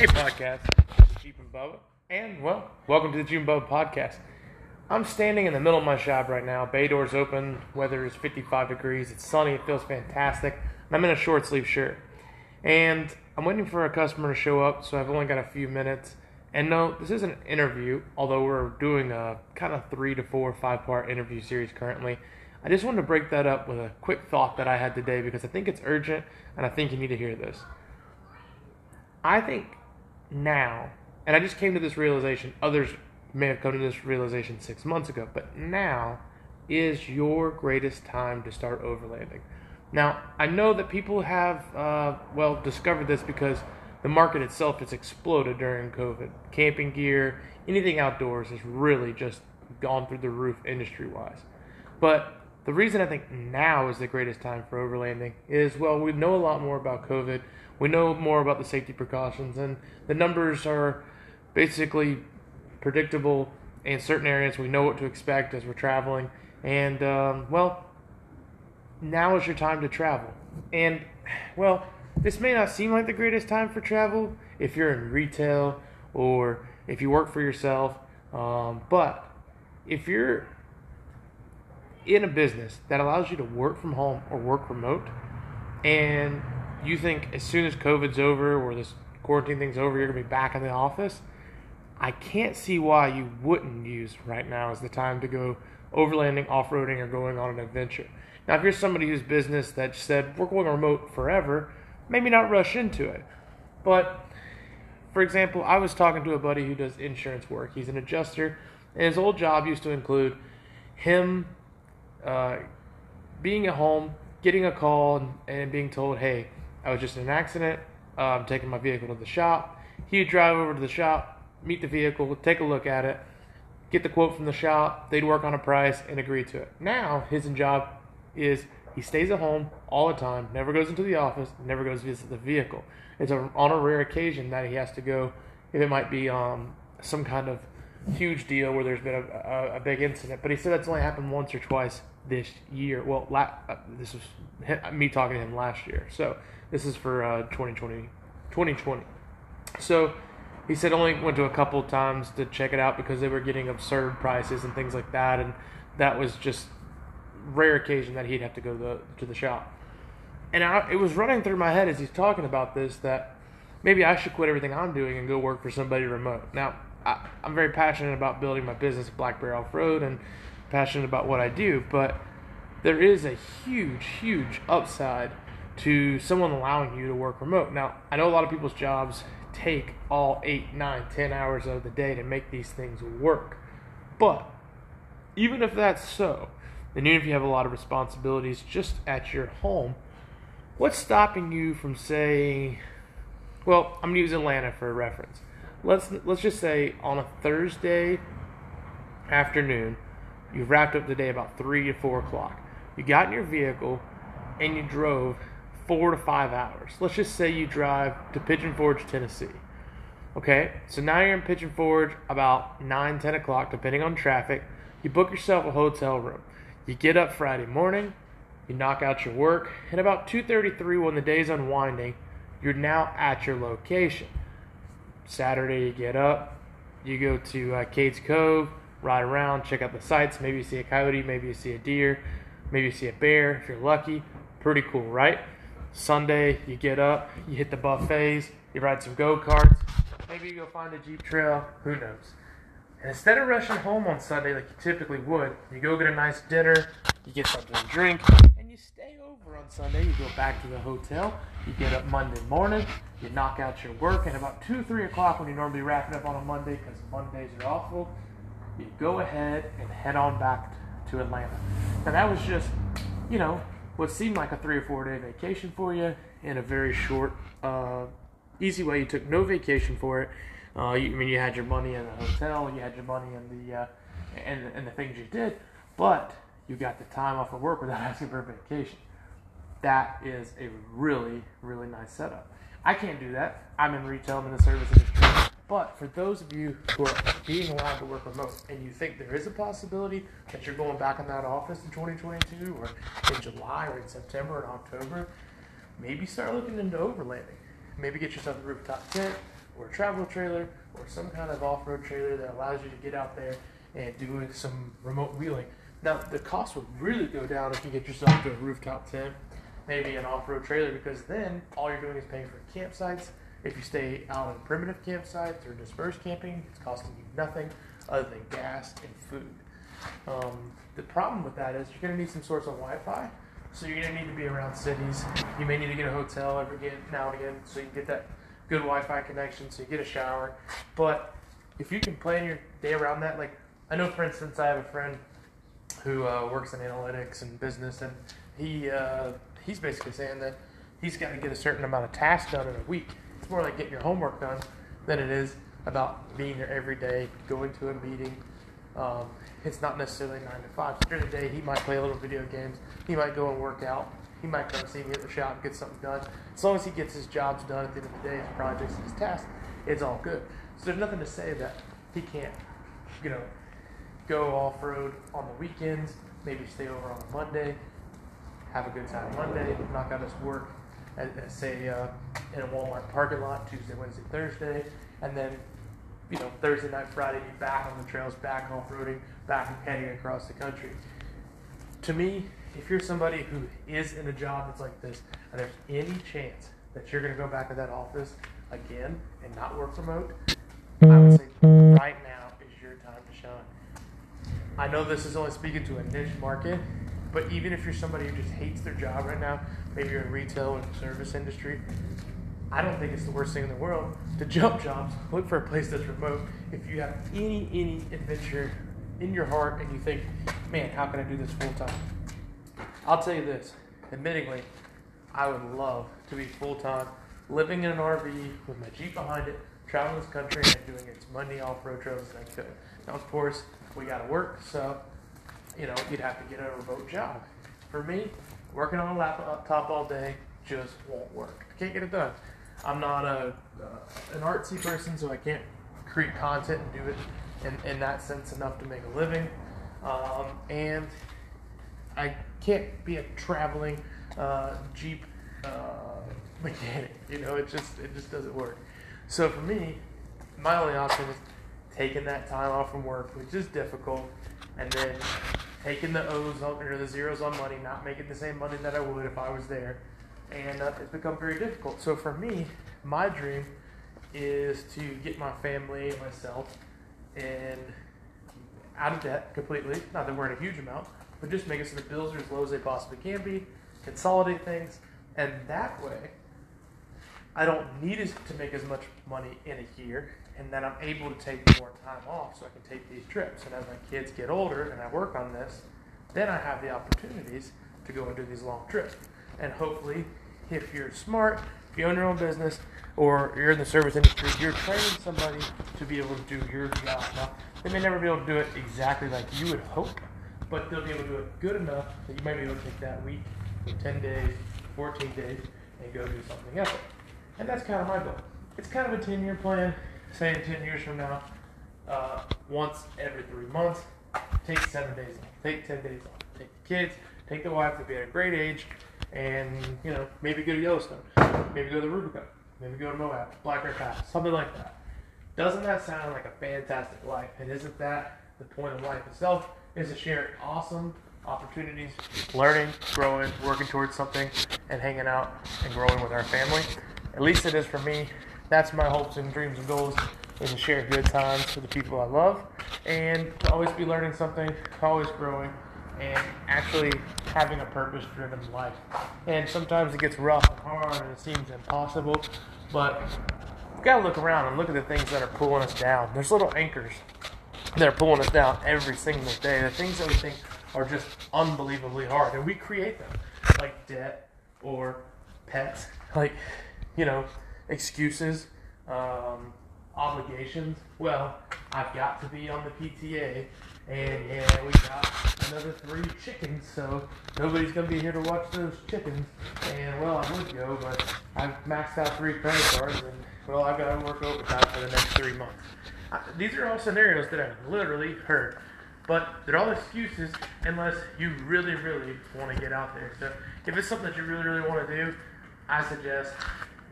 Hey, podcast. This is Jeep and Bubba. And, well, welcome to the Jeep and Bubba podcast. I'm standing in the middle of my shop right now. Bay doors open. Weather is 55 degrees. It's sunny. It feels fantastic. And I'm in a short sleeve shirt. And I'm waiting for a customer to show up, so I've only got a few minutes. And no, this isn't an interview, although we're doing a kind of three to four, five part interview series currently. I just wanted to break that up with a quick thought that I had today because I think it's urgent and I think you need to hear this. I think now, and I just came to this realization, others may have come to this realization six months ago, but now is your greatest time to start overlanding. Now, I know that people have, uh, well, discovered this because the market itself has exploded during COVID. Camping gear, anything outdoors has really just gone through the roof industry wise. But the reason I think now is the greatest time for overlanding is well, we know a lot more about COVID. We know more about the safety precautions, and the numbers are basically predictable in certain areas. We know what to expect as we're traveling, and um, well, now is your time to travel. And well, this may not seem like the greatest time for travel if you're in retail or if you work for yourself, um, but if you're in a business that allows you to work from home or work remote, and you think as soon as COVID's over or this quarantine thing's over, you're gonna be back in the office, I can't see why you wouldn't use right now as the time to go overlanding, off roading, or going on an adventure. Now, if you're somebody whose business that said we're going remote forever, maybe not rush into it. But for example, I was talking to a buddy who does insurance work. He's an adjuster, and his old job used to include him uh, being at home, getting a call, and, being told, "Hey, I was just in an accident. Uh, I'm taking my vehicle to the shop." He'd drive over to the shop, meet the vehicle, take a look at it, get the quote from the shop. They'd work on a price and agree to it. Now his job is he stays at home all the time, never goes into the office, never goes visit the vehicle. It's a, on a rare occasion that he has to go, if it might be um, some kind of huge deal where there's been a, a, a, big incident. But he said that's only happened once or twice this year. Well, la- uh, this was me talking to him last year. So this is for uh, 2020, 2020. So he said only went to a couple times to check it out because they were getting absurd prices and things like that, and that was just rare occasion that he'd have to go to the, to the shop. And I, it was running through my head as he's talking about this that maybe I should quit everything I'm doing and go work for somebody remote. Now, I, am very passionate about building my business Black Bear Off Road and passionate about what I do, but there is a huge, huge upside to someone allowing you to work remote. Now, I know a lot of people's jobs take all eight, nine, ten hours of the day to make these things work. But even if that's so, and even if you have a lot of responsibilities just at your home, what's stopping you from saying, well, I'm going to use Atlanta for a reference. Let's let's just say on a Thursday afternoon, you've wrapped up the day about three to four o'clock. You got in your vehicle and you drove four to five hours. Let's just say you drive to Pigeon Forge, Tennessee. Okay, so now you're in Pigeon Forge about 9, 10 o'clock, depending on traffic. You book yourself a hotel room. You get up Friday morning, you knock out your work, and about 2:33 when the day's unwinding, you're now at your location. Saturday you get up, you go to uh, Cades Cove, ride around, check out the sights. Maybe you see a coyote, maybe you see a deer, maybe you see a bear if you're lucky. Pretty cool, right? Sunday you get up, you hit the buffets, you ride some go karts, maybe you go find a Jeep trail. Who knows? And instead of rushing home on Sunday like you typically would, you go get a nice dinner, you get something to drink, and you stay over on Sunday. You go back to the hotel, you get up Monday morning, you knock out your work, and about 2, 3 o'clock when you normally wrapping up on a Monday because Mondays are awful, you go ahead and head on back to Atlanta. And that was just, you know, what seemed like a three or four day vacation for you in a very short, uh, easy way. You took no vacation for it uh, you, I mean, you had your money in the hotel, you had your money in the uh, and, and the things you did, but you got the time off of work without asking for a vacation. That is a really, really nice setup. I can't do that. I'm in retail, I'm in the service industry. But for those of you who are being allowed to work remote and you think there is a possibility that you're going back in that office in 2022 or in July or in September or October, maybe start looking into overlanding. Maybe get yourself a rooftop tent, or a travel trailer or some kind of off-road trailer that allows you to get out there and do some remote wheeling. Now the cost would really go down if you get yourself to a rooftop tent, maybe an off-road trailer, because then all you're doing is paying for campsites. If you stay out on primitive campsites or dispersed camping, it's costing you nothing other than gas and food. Um, the problem with that is you're going to need some sorts of Wi-Fi, so you're going to need to be around cities. You may need to get a hotel every now and again, so you can get that good Wi-Fi connection, so you get a shower. But if you can plan your day around that, like I know, for instance, I have a friend who uh, works in analytics and business, and he uh, he's basically saying that he's got to get a certain amount of tasks done in a week. It's more like getting your homework done than it is about being there every day, going to a meeting, um, it's not necessarily nine to five. So during the day, he might play a little video games. He might go and work out. He might come see me at the shop and get something done. As long as he gets his jobs done at the end of the day, his projects, and his tasks, it's all good. So there's nothing to say that he can't, you know, go off road on the weekends. Maybe stay over on a Monday, have a good time Monday, knock out his work, at, at say uh, in a Walmart parking lot Tuesday, Wednesday, Thursday, and then you know, Thursday night, Friday, be back on the trails, back off roading, back heading across the country. To me, if you're somebody who is in a job that's like this, and there's any chance that you're going to go back to that office again and not work remote, I would say right now is your time to shine. I know this is only speaking to a niche market, but even if you're somebody who just hates their job right now, maybe you're in retail or service industry, I don't think it's the worst thing in the world to jump jobs, look for a place that's remote. If you have any any adventure in your heart and you think, man, how can I do this full time? I'll tell you this, admittingly, I would love to be full time, living in an RV with my Jeep behind it, traveling this country and doing as many off road trails as I could. Now, of course, we got to work, so you know you'd have to get a remote job. For me, working on a laptop all day just won't work. I can't get it done. I'm not a uh, an artsy person, so I can't create content and do it in, in that sense enough to make a living. Um, and I can't be a traveling uh, Jeep uh, mechanic. You know, it just it just doesn't work. So for me, my only option is taking that time off from work, which is difficult, and then taking the O's on, or the zeros on money, not making the same money that I would if I was there, and uh, it's become very difficult. So for me, my dream is to get my family and myself and out of debt completely. Not that we're in a huge amount, but just make it so the bills are as low as they possibly can be. Consolidate things, and that way, I don't need to make as much money in a year, and then I'm able to take more time off so I can take these trips. And as my kids get older and I work on this, then I have the opportunities to go and do these long trips. And hopefully, if you're smart, if you own your own business, or you're in the service industry, you're training somebody to be able to do your job. Now, they may never be able to do it exactly like you would hope, but they'll be able to do it good enough that you might be able to take that week, 10 days, 14 days, and go do something else. And that's kind of my goal. It's kind of a 10 year plan, saying 10 years from now, uh, once every three months, take seven days off, take 10 days off, take the kids, take the wife to be at a great age, and you know maybe go to Yellowstone, maybe go to the Rubicon, maybe go to Moab, Black Bear Pass, something like that. Doesn't that sound like a fantastic life? And isn't that the point of life itself? Is to share awesome opportunities, learning, growing, working towards something, and hanging out and growing with our family. At least it is for me. That's my hopes and dreams and goals is to share good times with the people I love and to always be learning something, always growing, and actually having a purpose driven life. And sometimes it gets rough and hard and it seems impossible, but we've got to look around and look at the things that are pulling us down. There's little anchors that are pulling us down every single day. The things that we think are just unbelievably hard, and we create them, like debt or pets, like, you know, excuses. Um, obligations. Well, I've got to be on the PTA, and yeah, we got another three chickens, so nobody's gonna be here to watch those chickens. And well, I would go, but I've maxed out three credit cards, and well, I've got to work overtime for the next three months. I, these are all scenarios that I've literally heard, but they're all excuses unless you really, really want to get out there. So if it's something that you really, really want to do, I suggest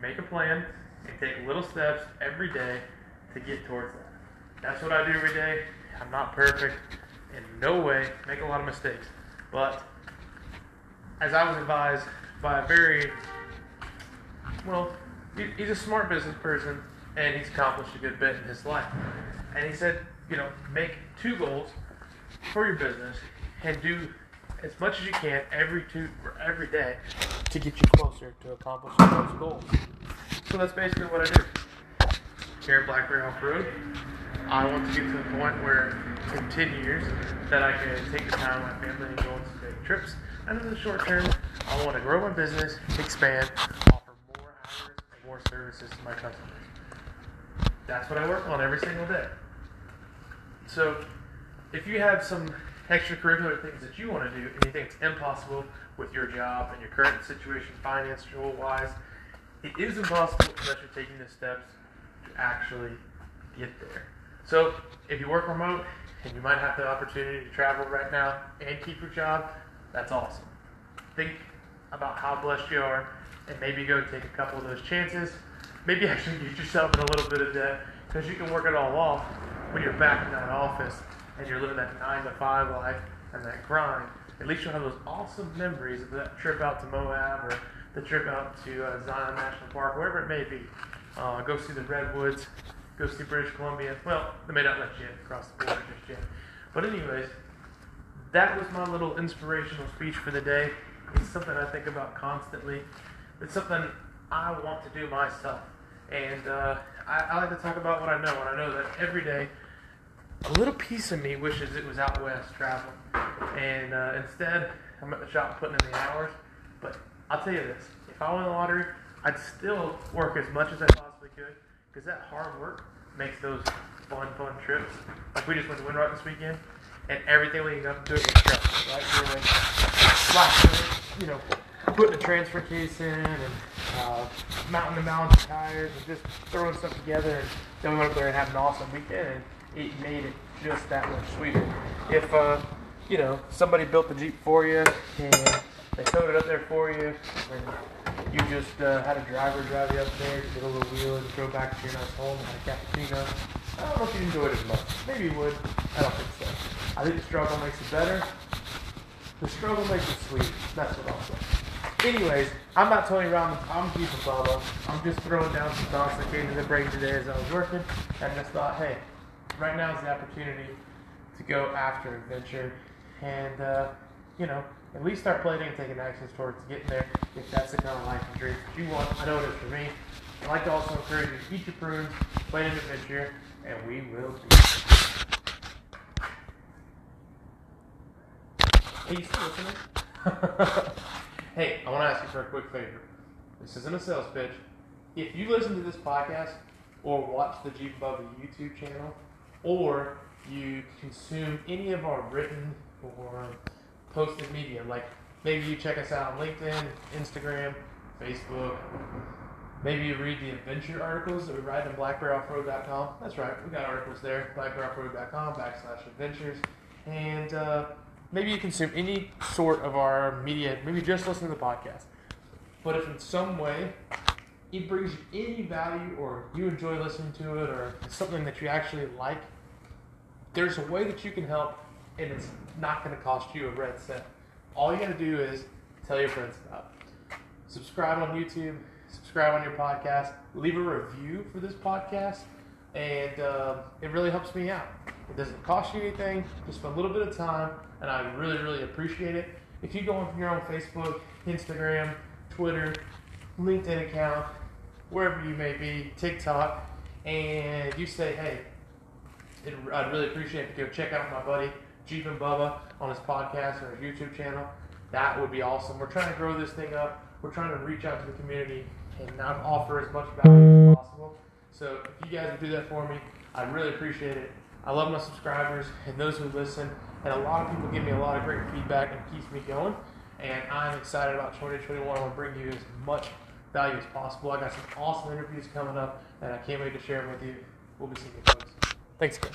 make a plan and take little steps every day to get towards that. That's what I do every day. I'm not perfect. In no way make a lot of mistakes. But as I was advised by a very well, he's a smart business person and he's accomplished a good bit in his life. And he said, you know, make two goals for your business and do as much as you can every two every day to get you closer to accomplishing those goals. So that's basically what I do. Here at Blackberry Off Road, I want to get to the point where in 10 years that I can take the time with my family and go on some big trips. And in the short term, I want to grow my business, expand, offer more hours and more services to my customers. That's what I work on every single day. So if you have some extracurricular things that you want to do and you think it's impossible with your job and your current situation, financial wise, it is impossible unless you're taking the steps to actually get there. So if you work remote and you might have the opportunity to travel right now and keep your job, that's awesome. Think about how blessed you are and maybe go take a couple of those chances. Maybe actually get yourself in a little bit of debt because you can work it all off when you're back in that office and you're living that nine to five life and that grind, at least you'll have those awesome memories of that trip out to Moab or the trip out to uh, Zion National Park, wherever it may be. Uh, go see the redwoods, go see British Columbia. Well, they may not let you cross the border just yet. But anyways, that was my little inspirational speech for the day. It's something I think about constantly. It's something I want to do myself. And uh, I, I like to talk about what I know, and I know that every day a little piece of me wishes it was out west traveling. And uh, instead, I'm at the shop putting in the hours. But I'll tell you this if I won the lottery, I'd still work as much as I possibly could because that hard work makes those fun, fun trips. Like we just went to Windrock this weekend, and everything leading up to it was stressful, right? We were like, slashing, you know, putting a transfer case in and uh, mounting the mountain tires and just throwing stuff together. And then we went up there and had an awesome weekend. And it made it just that much sweeter. If uh, you know somebody built the Jeep for you and they towed it up there for you, and you just uh, had a driver drive you up there, get a little wheel, and go back to your nice home, and had a cappuccino. I don't know if you enjoyed it as much. Maybe you would. I don't think so. I think the struggle makes it better. The struggle makes it sweet. That's what I'll say. Anyways, I'm not Tony Robbins. I'm Jeep and Bubba. I'm just throwing down some thoughts that came to the brain today as I was working, and just thought, hey, right now is the opportunity to go after adventure and, uh, you know, at least start planning and taking actions towards getting there if that's the kind of life and dreams that you want. I know it is for me. I'd like to also encourage you to eat your prunes, plan an adventure, and we will do it. Hey, you still listening? hey, I want to ask you for a quick favor. This isn't a sales pitch. If you listen to this podcast or watch the Jeep the YouTube channel, or you consume any of our written or posted media. Like maybe you check us out on LinkedIn, Instagram, Facebook. Maybe you read the adventure articles that we write on blackberryoffroad.com. That's right, we got articles there, blackberryoffroad.com backslash adventures. And uh, maybe you consume any sort of our media, maybe just listen to the podcast. But if in some way it brings you any value or you enjoy listening to it or it's something that you actually like, there's a way that you can help and it's not going to cost you a red cent. All you got to do is tell your friends about it. Subscribe on YouTube, subscribe on your podcast, leave a review for this podcast, and uh, it really helps me out. It doesn't cost you anything, just a little bit of time, and I really, really appreciate it. If you go on your own Facebook, Instagram, Twitter, LinkedIn account, wherever you may be, TikTok, and you say, hey, it, I'd really appreciate if you go check out my buddy Jeep and Bubba on his podcast or his YouTube channel. That would be awesome. We're trying to grow this thing up. We're trying to reach out to the community and not offer as much value as possible. So if you guys would do that for me, I'd really appreciate it. I love my subscribers and those who listen, and a lot of people give me a lot of great feedback and keeps me going. And I'm excited about 2021. I want to bring you as much value as possible. I got some awesome interviews coming up, and I can't wait to share them with you. We'll be seeing you folks. Thanks again.